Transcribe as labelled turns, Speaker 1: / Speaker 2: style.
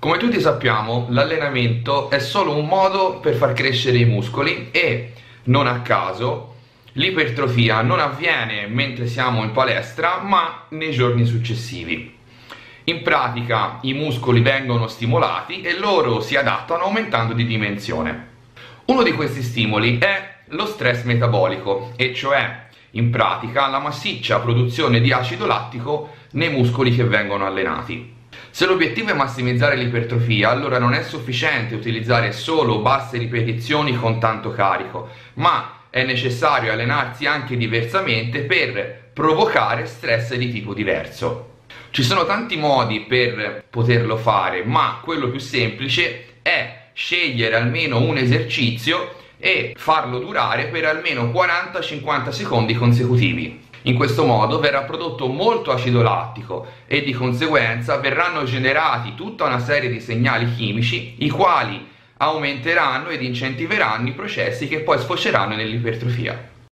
Speaker 1: Come tutti sappiamo, l'allenamento è solo un modo per far crescere i muscoli e, non a caso, l'ipertrofia non avviene mentre siamo in palestra, ma nei giorni successivi. In pratica i muscoli vengono stimolati e loro si adattano aumentando di dimensione. Uno di questi stimoli è lo stress metabolico, e cioè in pratica la massiccia produzione di acido lattico nei muscoli che vengono allenati. Se l'obiettivo è massimizzare l'ipertrofia, allora non è sufficiente utilizzare solo basse ripetizioni con tanto carico, ma è necessario allenarsi anche diversamente per provocare stress di tipo diverso. Ci sono tanti modi per poterlo fare, ma quello più semplice è scegliere almeno un esercizio e farlo durare per almeno 40-50 secondi consecutivi. In questo modo verrà prodotto molto acido lattico e di conseguenza verranno generati tutta una serie di segnali chimici i quali aumenteranno ed incentiveranno i processi che poi sfoceranno nell'ipertrofia.